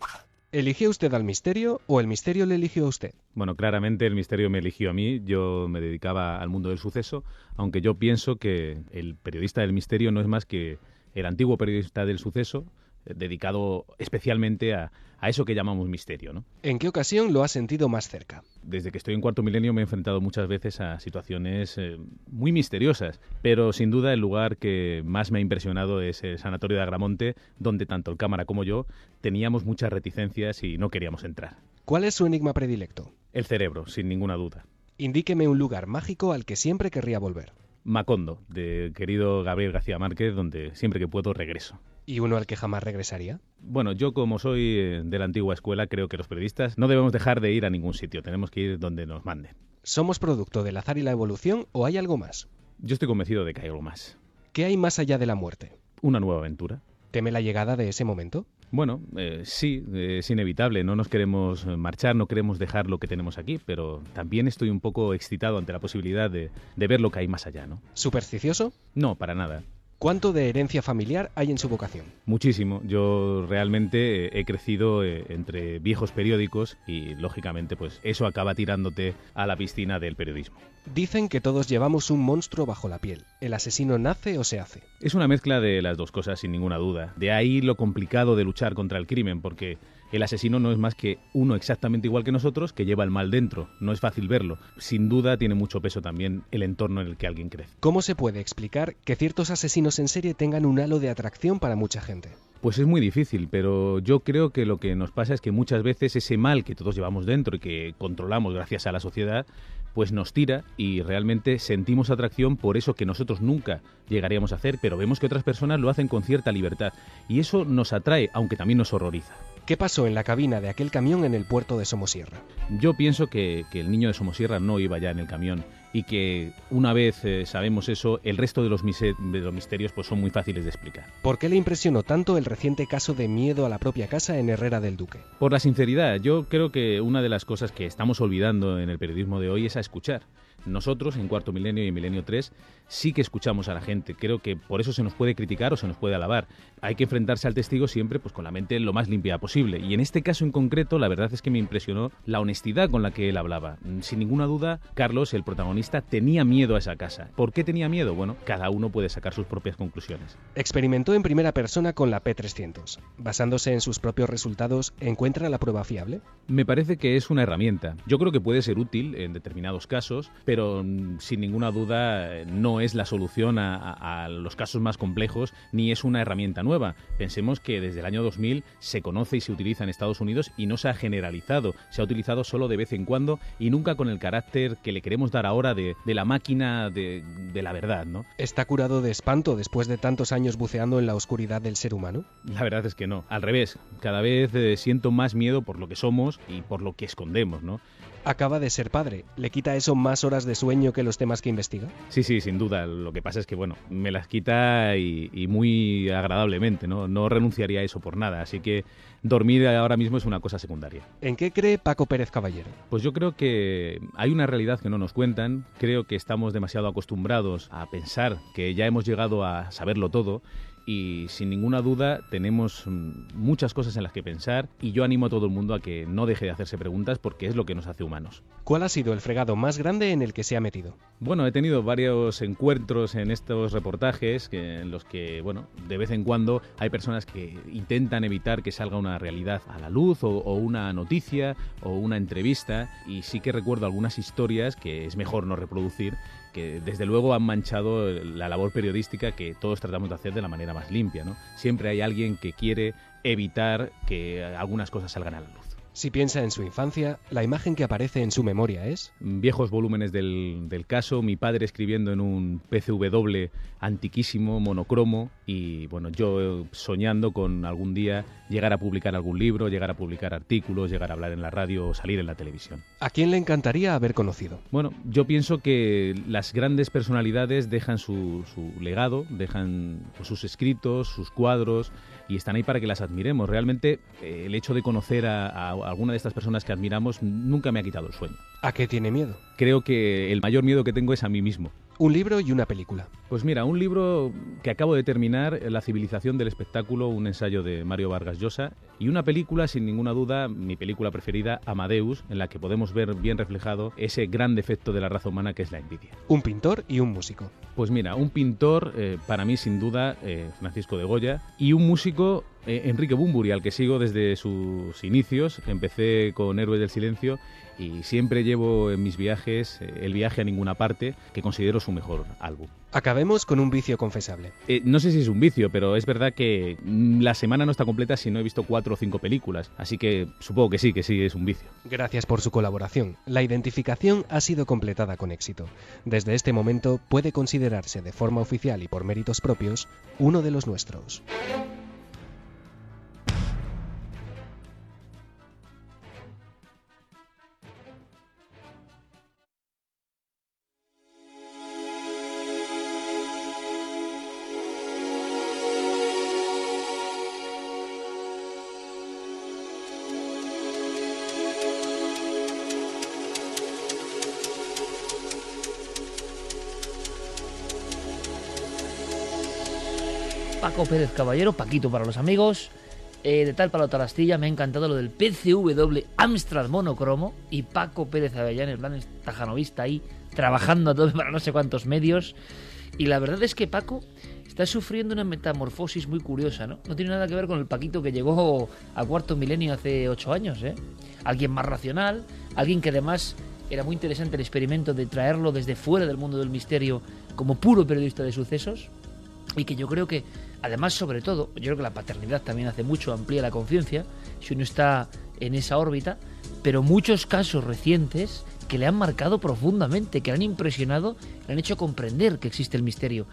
¿Eligió usted al misterio o el misterio le eligió a usted? Bueno, claramente el misterio me eligió a mí, yo me dedicaba al mundo del suceso, aunque yo pienso que el periodista del misterio no es más que el antiguo periodista del suceso, dedicado especialmente a, a eso que llamamos misterio. ¿no? ¿En qué ocasión lo ha sentido más cerca? Desde que estoy en cuarto milenio me he enfrentado muchas veces a situaciones eh, muy misteriosas, pero sin duda el lugar que más me ha impresionado es el Sanatorio de Agramonte, donde tanto el cámara como yo teníamos muchas reticencias y no queríamos entrar. ¿Cuál es su enigma predilecto? El cerebro, sin ninguna duda. Indíqueme un lugar mágico al que siempre querría volver. Macondo, de querido Gabriel García Márquez, donde siempre que puedo regreso. ¿Y uno al que jamás regresaría? Bueno, yo como soy eh, de la antigua escuela, creo que los periodistas no debemos dejar de ir a ningún sitio, tenemos que ir donde nos manden. ¿Somos producto del azar y la evolución o hay algo más? Yo estoy convencido de que hay algo más. ¿Qué hay más allá de la muerte? Una nueva aventura. ¿Teme la llegada de ese momento? Bueno, eh, sí, eh, es inevitable, no nos queremos marchar, no queremos dejar lo que tenemos aquí, pero también estoy un poco excitado ante la posibilidad de, de ver lo que hay más allá, ¿no? ¿Supersticioso? No, para nada. ¿Cuánto de herencia familiar hay en su vocación? Muchísimo. Yo realmente eh, he crecido eh, entre viejos periódicos y lógicamente pues eso acaba tirándote a la piscina del periodismo. Dicen que todos llevamos un monstruo bajo la piel. ¿El asesino nace o se hace? Es una mezcla de las dos cosas sin ninguna duda. De ahí lo complicado de luchar contra el crimen porque el asesino no es más que uno exactamente igual que nosotros que lleva el mal dentro. No es fácil verlo. Sin duda tiene mucho peso también el entorno en el que alguien crece. ¿Cómo se puede explicar que ciertos asesinos en serie tengan un halo de atracción para mucha gente? Pues es muy difícil, pero yo creo que lo que nos pasa es que muchas veces ese mal que todos llevamos dentro y que controlamos gracias a la sociedad, pues nos tira y realmente sentimos atracción por eso que nosotros nunca llegaríamos a hacer, pero vemos que otras personas lo hacen con cierta libertad y eso nos atrae, aunque también nos horroriza. ¿Qué pasó en la cabina de aquel camión en el puerto de Somosierra? Yo pienso que, que el niño de Somosierra no iba ya en el camión y que una vez eh, sabemos eso, el resto de los, mise- de los misterios pues son muy fáciles de explicar. ¿Por qué le impresionó tanto el reciente caso de miedo a la propia casa en Herrera del Duque? Por la sinceridad, yo creo que una de las cosas que estamos olvidando en el periodismo de hoy es a escuchar. Nosotros, en Cuarto Milenio y Milenio 3, sí que escuchamos a la gente. Creo que por eso se nos puede criticar o se nos puede alabar. Hay que enfrentarse al testigo siempre pues, con la mente lo más limpia posible. Y en este caso en concreto, la verdad es que me impresionó la honestidad con la que él hablaba. Mm, Sin ninguna duda, Carlos, el protagonista, tenía miedo a esa casa. ¿Por qué tenía miedo? Bueno, cada uno puede sacar sus propias conclusiones. Experimentó en primera persona con la P300. Basándose en sus propios resultados, ¿encuentra la prueba fiable? Me parece que es una herramienta. Yo creo que puede ser útil en determinados casos, pero mm, sin ninguna duda eh, no es la solución a, a- a los casos más complejos ni es una herramienta nueva. Pensemos que desde el año 2000 se conoce y se utiliza en Estados Unidos y no se ha generalizado. Se ha utilizado solo de vez en cuando y nunca con el carácter que le queremos dar ahora de, de la máquina de, de la verdad, ¿no? ¿Está curado de espanto después de tantos años buceando en la oscuridad del ser humano? La verdad es que no. Al revés, cada vez eh, siento más miedo por lo que somos y por lo que escondemos, ¿no? Acaba de ser padre. ¿Le quita eso más horas de sueño que los temas que investiga? Sí, sí, sin duda. Lo que pasa es que, bueno, me las quita y, y muy agradablemente, ¿no? No renunciaría a eso por nada. Así que dormir ahora mismo es una cosa secundaria. ¿En qué cree Paco Pérez Caballero? Pues yo creo que hay una realidad que no nos cuentan. Creo que estamos demasiado acostumbrados a pensar que ya hemos llegado a saberlo todo. Y sin ninguna duda tenemos mm, muchas cosas en las que pensar y yo animo a todo el mundo a que no deje de hacerse preguntas porque es lo que nos hace humanos. ¿Cuál ha sido el fregado más grande en el que se ha metido? Bueno, he tenido varios encuentros en estos reportajes que- en los que, bueno, de vez en cuando hay personas que intentan evitar que salga una realidad a la luz o, o una noticia o una entrevista y sí que recuerdo algunas historias que es mejor no reproducir que desde luego han manchado la labor periodística que todos tratamos de hacer de la manera más limpia, ¿no? Siempre hay alguien que quiere evitar que algunas cosas salgan a la luz. Si piensa en su infancia, la imagen que aparece en su memoria es... Viejos volúmenes del, del caso, mi padre escribiendo en un PCW antiquísimo, monocromo, y bueno, yo soñando con algún día llegar a publicar algún libro, llegar a publicar artículos, llegar a hablar en la radio o salir en la televisión. ¿A quién le encantaría haber conocido? Bueno, yo pienso que las grandes personalidades dejan su, su legado, dejan pues, sus escritos, sus cuadros, y están ahí para que las admiremos. Realmente eh, el hecho de conocer a, a, alguna de estas personas que admiramos nunca me ha quitado el sueño. ¿A qué tiene miedo? Creo que el mayor miedo que tengo es a mí mismo. Un libro y una película. Pues mira, un libro que acabo de terminar, La civilización del espectáculo, un ensayo de Mario Vargas Llosa, y una película, sin ninguna duda, mi película preferida, Amadeus, en la que podemos ver bien reflejado ese gran defecto de la raza humana que es la envidia. Un pintor y un músico. Pues mira, un pintor, eh, para mí sin duda, eh, Francisco de Goya, y un músico, eh, Enrique Bumburi, al que sigo desde sus inicios. Empecé con Héroes del Silencio y siempre llevo en mis viajes el viaje a ninguna parte, que considero su mejor álbum. Acabemos con un vicio confesable. Eh, no sé si es un vicio, pero es verdad que la semana no está completa si no he visto cuatro o cinco películas, así que supongo que sí, que sí es un vicio. Gracias por su colaboración. La identificación ha sido completada con éxito. Desde este momento puede considerarse de forma oficial y por méritos propios uno de los nuestros. Paco Pérez Caballero, Paquito para los amigos. Eh, de tal palo tal astilla, me ha encantado lo del PCW Amstrad monocromo y Paco Pérez Avellán, plan tajanovista ahí, trabajando a todo para no sé cuántos medios. Y la verdad es que Paco está sufriendo una metamorfosis muy curiosa, ¿no? No tiene nada que ver con el Paquito que llegó a cuarto milenio hace ocho años, ¿eh? Alguien más racional, alguien que además era muy interesante el experimento de traerlo desde fuera del mundo del misterio como puro periodista de sucesos y que yo creo que además sobre todo yo creo que la paternidad también hace mucho amplía la conciencia si uno está en esa órbita pero muchos casos recientes que le han marcado profundamente que le han impresionado le han hecho comprender que existe el misterio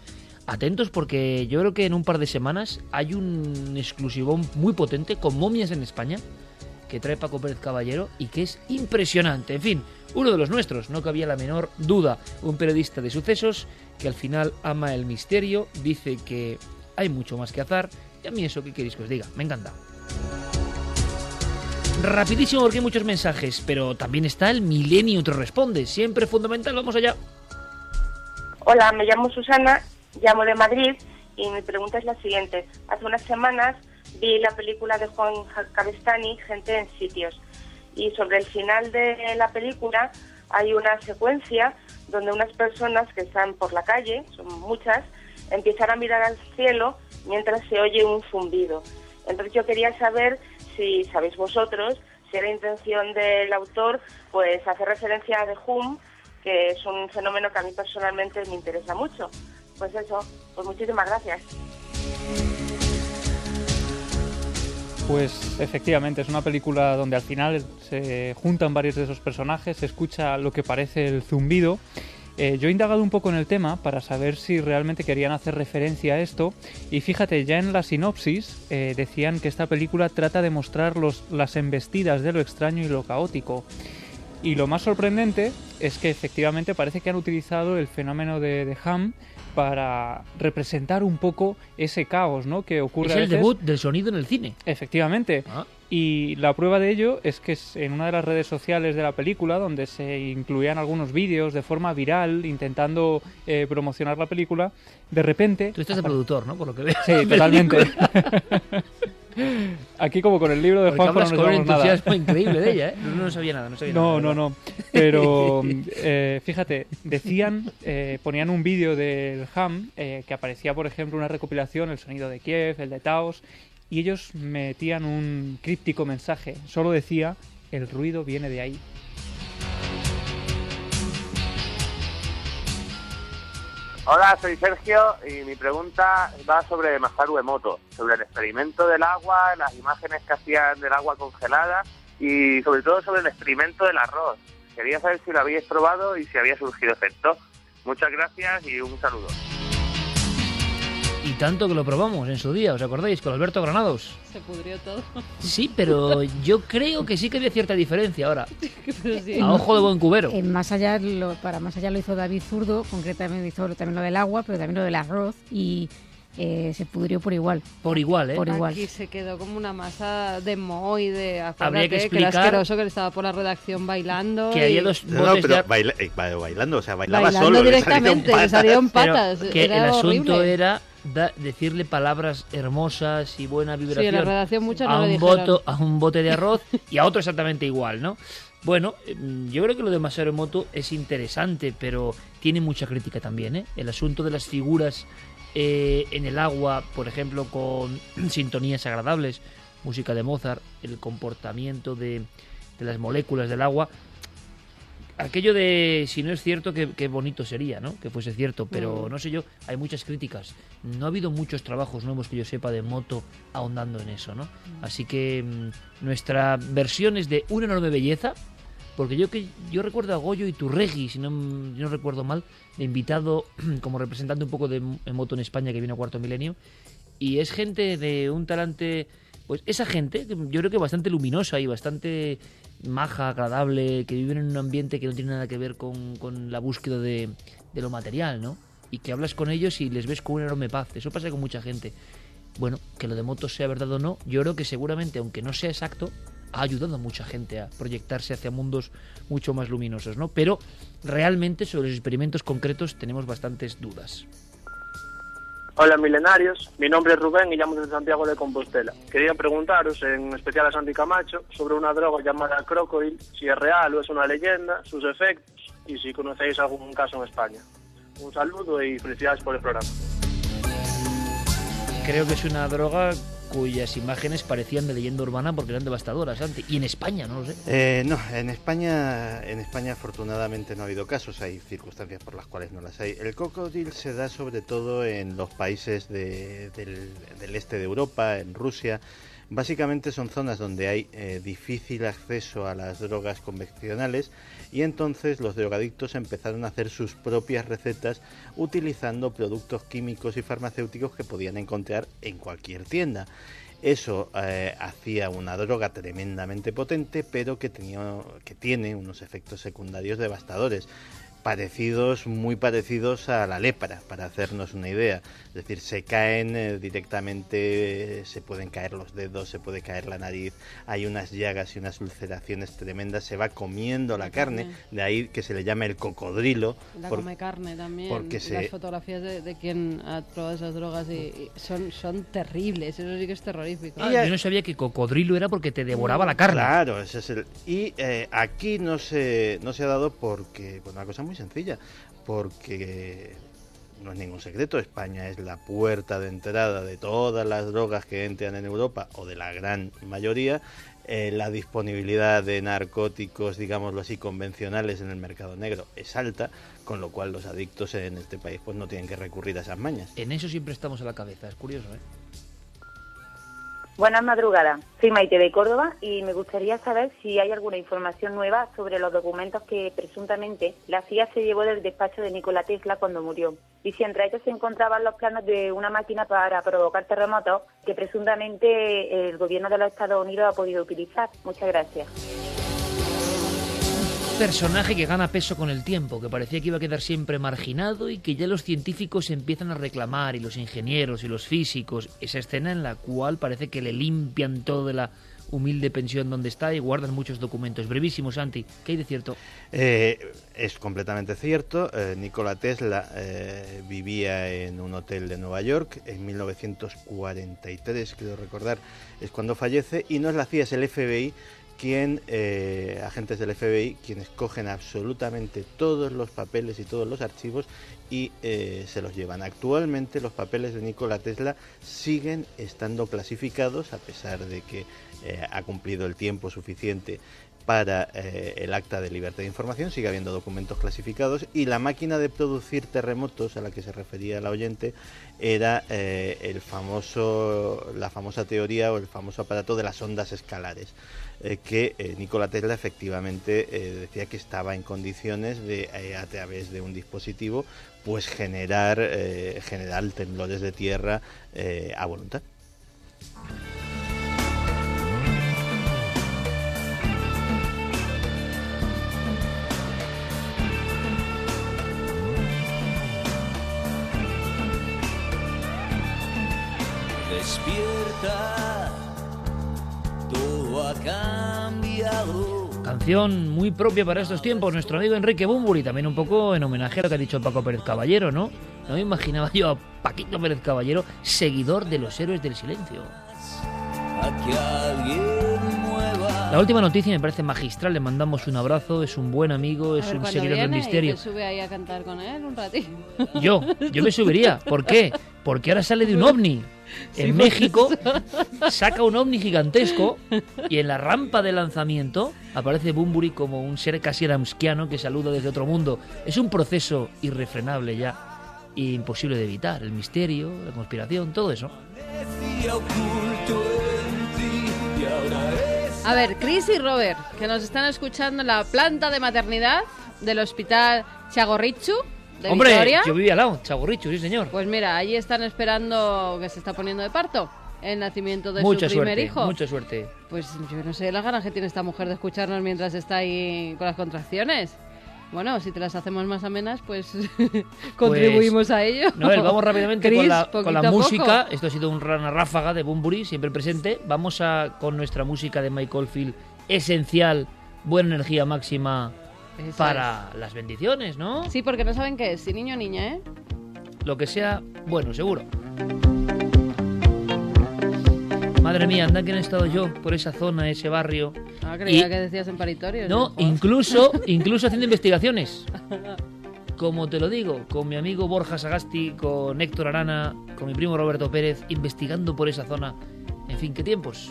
atentos porque yo creo que en un par de semanas hay un exclusivón muy potente con momias en España que trae Paco Pérez Caballero y que es impresionante. En fin, uno de los nuestros, no cabía la menor duda. Un periodista de sucesos que al final ama el misterio, dice que hay mucho más que hacer y a mí eso que queréis que os diga, me encanta. Rapidísimo porque hay muchos mensajes, pero también está el Milenio te responde, siempre fundamental, vamos allá. Hola, me llamo Susana, llamo de Madrid y mi pregunta es la siguiente. Hace unas semanas vi la película de Juan Cabestani, Gente en Sitios, y sobre el final de la película hay una secuencia donde unas personas que están por la calle, son muchas, empiezan a mirar al cielo mientras se oye un zumbido. Entonces yo quería saber si sabéis vosotros si era intención del autor pues hacer referencia a The Hum, que es un fenómeno que a mí personalmente me interesa mucho. Pues eso, pues muchísimas gracias. Pues efectivamente, es una película donde al final se juntan varios de esos personajes, se escucha lo que parece el zumbido. Eh, yo he indagado un poco en el tema para saber si realmente querían hacer referencia a esto y fíjate, ya en la sinopsis eh, decían que esta película trata de mostrar los, las embestidas de lo extraño y lo caótico. Y lo más sorprendente es que efectivamente parece que han utilizado el fenómeno de, de Ham para representar un poco ese caos ¿no? que ocurre. Es el debut del sonido en el cine. Efectivamente. Ah. Y la prueba de ello es que en una de las redes sociales de la película, donde se incluían algunos vídeos de forma viral intentando eh, promocionar la película, de repente... Tú estás de productor, ¿no? Por lo que veo. Sí, totalmente. Aquí como con el libro de Juanjo no nos con nada. increíble de ella, ¿eh? No, no sabía nada, no sabía no, nada. No, no, Pero eh, fíjate, decían, eh, ponían un vídeo del Ham eh, que aparecía, por ejemplo, una recopilación, el sonido de Kiev, el de Taos, y ellos metían un críptico mensaje. Solo decía, el ruido viene de ahí. Hola, soy Sergio y mi pregunta va sobre Masaru Emoto, sobre el experimento del agua, las imágenes que hacían del agua congelada y sobre todo sobre el experimento del arroz. Quería saber si lo habíais probado y si había surgido efecto. Muchas gracias y un saludo. Y tanto que lo probamos en su día, ¿os acordáis? Con Alberto Granados. Se pudrió todo. Sí, pero yo creo que sí que había cierta diferencia ahora. A ojo de buen cubero. En más allá, lo, para más allá lo hizo David Zurdo, concretamente hizo también lo del agua, pero también lo del arroz. Y eh, se pudrió por igual. Por igual, ¿eh? Por igual. Aquí se quedó como una masa de moho y de... Habría que explicar... Que era asqueroso que estaba por la redacción bailando. Que había dos No, no, pero baila, eh, bailando, o sea, bailaba bailando solo. directamente, le salieron patas. Pero que era el asunto horrible. era da- decirle palabras hermosas y buena vibración Sí, en la redacción muchas a, no un boto, a un bote de arroz y a otro exactamente igual, ¿no? Bueno, em, yo creo que lo de Masaru Emoto es interesante, pero tiene mucha crítica también, ¿eh? El asunto de las figuras eh, en el agua, por ejemplo, con sintonías agradables, música de Mozart, el comportamiento de, de las moléculas del agua. Aquello de si no es cierto, qué, qué bonito sería, ¿no? Que fuese cierto, pero Mm. no sé yo, hay muchas críticas. No ha habido muchos trabajos nuevos que yo sepa de moto ahondando en eso, ¿no? Así que mm, nuestra versión es de una enorme belleza, porque yo que yo recuerdo a Goyo y Turregui, si no, no recuerdo mal, de invitado como representante un poco de moto en España que vino a Cuarto Milenio, y es gente de un talante, pues esa gente, yo creo que bastante luminosa y bastante maja, agradable, que viven en un ambiente que no tiene nada que ver con, con la búsqueda de, de lo material, ¿no? Y que hablas con ellos y les ves con una enorme paz. Eso pasa con mucha gente. Bueno, que lo de motos sea verdad o no, yo creo que seguramente, aunque no sea exacto, ha ayudado a mucha gente a proyectarse hacia mundos mucho más luminosos, ¿no? Pero realmente sobre los experimentos concretos tenemos bastantes dudas. Hola milenarios, mi nombre es Rubén y llamo desde Santiago de Compostela. Quería preguntaros, en especial a Santi Camacho, sobre una droga llamada Crocodile, si es real o es una leyenda, sus efectos y si conocéis algún caso en España. Un saludo y felicidades por el programa. Creo que es una droga cuyas imágenes parecían de leyenda urbana porque eran devastadoras antes. Y en España, no lo sé. Eh, no, en España, en España afortunadamente no ha habido casos, hay circunstancias por las cuales no las hay. El cocodrilo se da sobre todo en los países de- del, del este de Europa, en Rusia. Básicamente son zonas donde hay eh, difícil acceso a las drogas convencionales y entonces los drogadictos empezaron a hacer sus propias recetas utilizando productos químicos y farmacéuticos que podían encontrar en cualquier tienda. Eso eh, hacía una droga tremendamente potente, pero que, tenía, que tiene unos efectos secundarios devastadores, parecidos, muy parecidos a la lepra, para hacernos una idea. Es decir, se caen eh, directamente, se pueden caer los dedos, se puede caer la nariz, hay unas llagas y unas ulceraciones tremendas, se va comiendo la carne, carne. de ahí que se le llama el cocodrilo. La por- come carne también. porque se- Las fotografías de, de quien ha probado esas drogas y, y son, son terribles. Eso sí que es terrorífico. Ah, yo no sabía que cocodrilo era porque te devoraba la carne. Claro, ese es el. Y eh, aquí no se, no se ha dado porque. Pues una cosa muy sencilla. Porque no es ningún secreto. España es la puerta de entrada de todas las drogas que entran en Europa, o de la gran mayoría. Eh, la disponibilidad de narcóticos, digámoslo así, convencionales en el mercado negro es alta, con lo cual los adictos en este país pues no tienen que recurrir a esas mañas. En eso siempre estamos a la cabeza, es curioso, ¿eh? Buenas madrugadas, soy Maite de Córdoba y me gustaría saber si hay alguna información nueva sobre los documentos que presuntamente la CIA se llevó del despacho de Nikola Tesla cuando murió y si entre ellos se encontraban los planos de una máquina para provocar terremotos que presuntamente el gobierno de los Estados Unidos ha podido utilizar. Muchas gracias. Personaje que gana peso con el tiempo, que parecía que iba a quedar siempre marginado y que ya los científicos empiezan a reclamar, y los ingenieros y los físicos, esa escena en la cual parece que le limpian todo de la humilde pensión donde está y guardan muchos documentos. Brevísimo, Santi, ¿qué hay de cierto? Eh, es completamente cierto. Eh, Nikola Tesla eh, vivía en un hotel de Nueva York en 1943, creo recordar, es cuando fallece, y no es la CIA, es el FBI quien, eh, agentes del FBI, quienes cogen absolutamente todos los papeles y todos los archivos y eh, se los llevan. Actualmente los papeles de Nikola Tesla siguen estando clasificados a pesar de que eh, ha cumplido el tiempo suficiente para el acta de libertad de información, sigue habiendo documentos clasificados y la máquina de producir terremotos a la que se refería la oyente era eh, el famoso, la famosa teoría o el famoso aparato de las ondas escalares. Eh, que Nikola Tesla efectivamente decía que estaba en condiciones de a través de un dispositivo pues generar generar temblores de tierra a voluntad. Despierta, todo ha cambiado. Canción muy propia para estos tiempos, nuestro amigo Enrique Bumburi, también un poco en homenaje a lo que ha dicho Paco Pérez Caballero, ¿no? No me imaginaba yo a Paquito Pérez Caballero, seguidor de los héroes del silencio. La última noticia me parece magistral, le mandamos un abrazo, es un buen amigo, es un seguidor del misterio. sube ahí a cantar con él un ratito? Yo, yo me subiría. ¿Por qué? Porque ahora sale de un ovni en México saca un ovni gigantesco y en la rampa de lanzamiento aparece Bumburi como un ser casi ramskiano que saluda desde otro mundo. Es un proceso irrefrenable ya, imposible de evitar. El misterio, la conspiración, todo eso. A ver, Chris y Robert, que nos están escuchando en la planta de maternidad del hospital Chagorrichu Hombre, yo vivía al lado, Chagorrichu, sí señor. Pues mira, allí están esperando que se está poniendo de parto el nacimiento de su primer hijo. Mucha suerte. Pues yo no sé las ganas que tiene esta mujer de escucharnos mientras está ahí con las contracciones. Bueno, si te las hacemos más amenas, pues, contribuimos pues, a ello. No, vamos rápidamente con la, con la música. Esto ha sido una ráfaga de Bumburi, siempre presente. Vamos a con nuestra música de Michael Field, esencial, buena energía máxima para las bendiciones, ¿no? Sí, porque no saben qué es, si niño o niña, ¿eh? Lo que sea, bueno, seguro. Madre mía, anda que he estado yo por esa zona, ese barrio. Ah, creía que decías en paritorio. No, incluso, incluso haciendo investigaciones. Como te lo digo, con mi amigo Borja Sagasti, con Héctor Arana, con mi primo Roberto Pérez, investigando por esa zona. En fin, qué tiempos.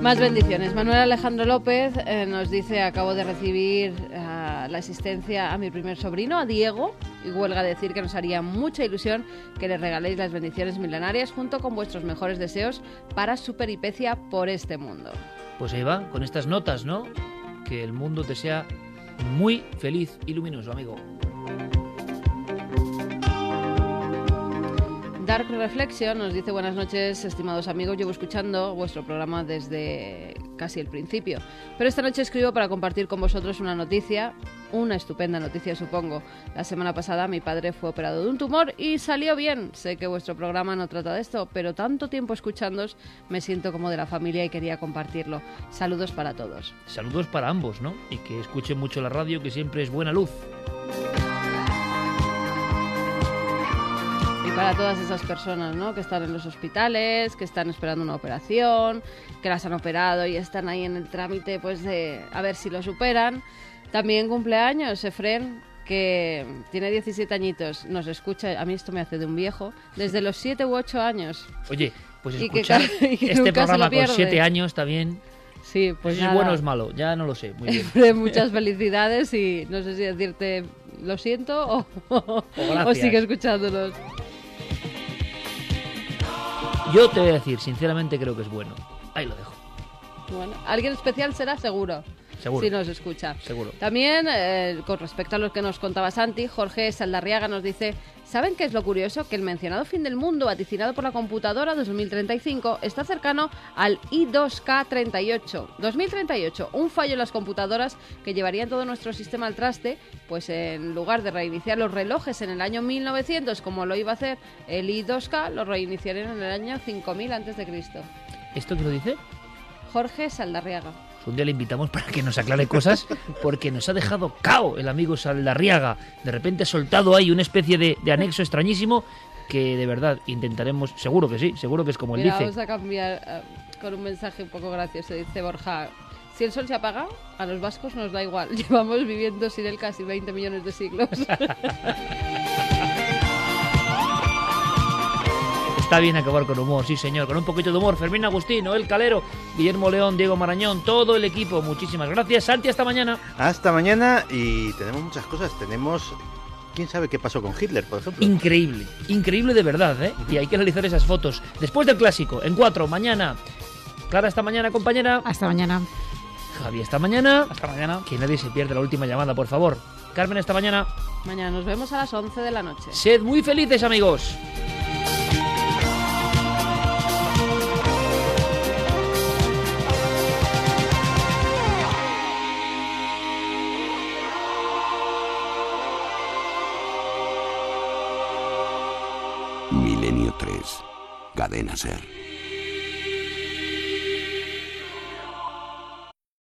Más bendiciones. Manuel Alejandro López eh, nos dice, acabo de recibir eh, la asistencia a mi primer sobrino, a Diego, y huelga decir que nos haría mucha ilusión que le regaléis las bendiciones milenarias junto con vuestros mejores deseos para su peripecia por este mundo. Pues ahí va, con estas notas, ¿no? Que el mundo te sea muy feliz y luminoso, amigo. Dark Reflection nos dice buenas noches, estimados amigos. Llevo escuchando vuestro programa desde casi el principio. Pero esta noche escribo para compartir con vosotros una noticia, una estupenda noticia supongo. La semana pasada mi padre fue operado de un tumor y salió bien. Sé que vuestro programa no trata de esto, pero tanto tiempo escuchándos me siento como de la familia y quería compartirlo. Saludos para todos. Saludos para ambos, ¿no? Y que escuchen mucho la radio, que siempre es buena luz. Para todas esas personas ¿no? que están en los hospitales, que están esperando una operación, que las han operado y están ahí en el trámite pues de a ver si lo superan. También cumpleaños, Efren, que tiene 17 añitos, nos escucha, a mí esto me hace de un viejo, desde los 7 u 8 años. Oye, pues escuchar este programa con 7 años también... Sí, pues ¿Es bueno o es malo? Ya no lo sé. Muy bien. Muchas felicidades y no sé si decirte lo siento o, o sigue escuchándolos. Yo te voy a decir, sinceramente creo que es bueno. Ahí lo dejo. Bueno, alguien especial será seguro. Seguro. Si nos escucha. Seguro. También, eh, con respecto a lo que nos contaba Santi, Jorge Saldarriaga nos dice: ¿Saben qué es lo curioso? Que el mencionado fin del mundo, vaticinado por la computadora 2035, está cercano al I2K38. 2038, un fallo en las computadoras que llevaría todo nuestro sistema al traste, pues en lugar de reiniciar los relojes en el año 1900, como lo iba a hacer el I2K, lo reiniciarían en el año 5000 a.C. ¿Esto qué lo dice? Jorge Saldarriaga un día le invitamos para que nos aclare cosas, porque nos ha dejado cao el amigo Saldarriaga. De repente ha soltado ahí una especie de, anexo extrañísimo que de verdad intentaremos, seguro que sí, seguro que es como él dice. Vamos a cambiar eh, con un mensaje un poco gracioso, dice Borja. Si el sol se apaga, a los vascos nos da igual. Llevamos viviendo sin él casi 20 millones de siglos. Está bien acabar con humor, sí señor, con un poquito de humor. Fermín Agustín, El Calero, Guillermo León, Diego Marañón, todo el equipo. Muchísimas gracias. Santi, hasta mañana. Hasta mañana y tenemos muchas cosas. Tenemos quién sabe qué pasó con Hitler, por ejemplo. Increíble, increíble de verdad, ¿eh? Y hay que analizar esas fotos. Después del clásico, en cuatro, mañana. Clara, esta mañana, compañera. Hasta mañana. Javi, esta mañana. Hasta mañana. Que nadie se pierda la última llamada, por favor. Carmen, esta mañana. Mañana nos vemos a las 11 de la noche. Sed muy felices, amigos. Milenio 3. Cadena Ser.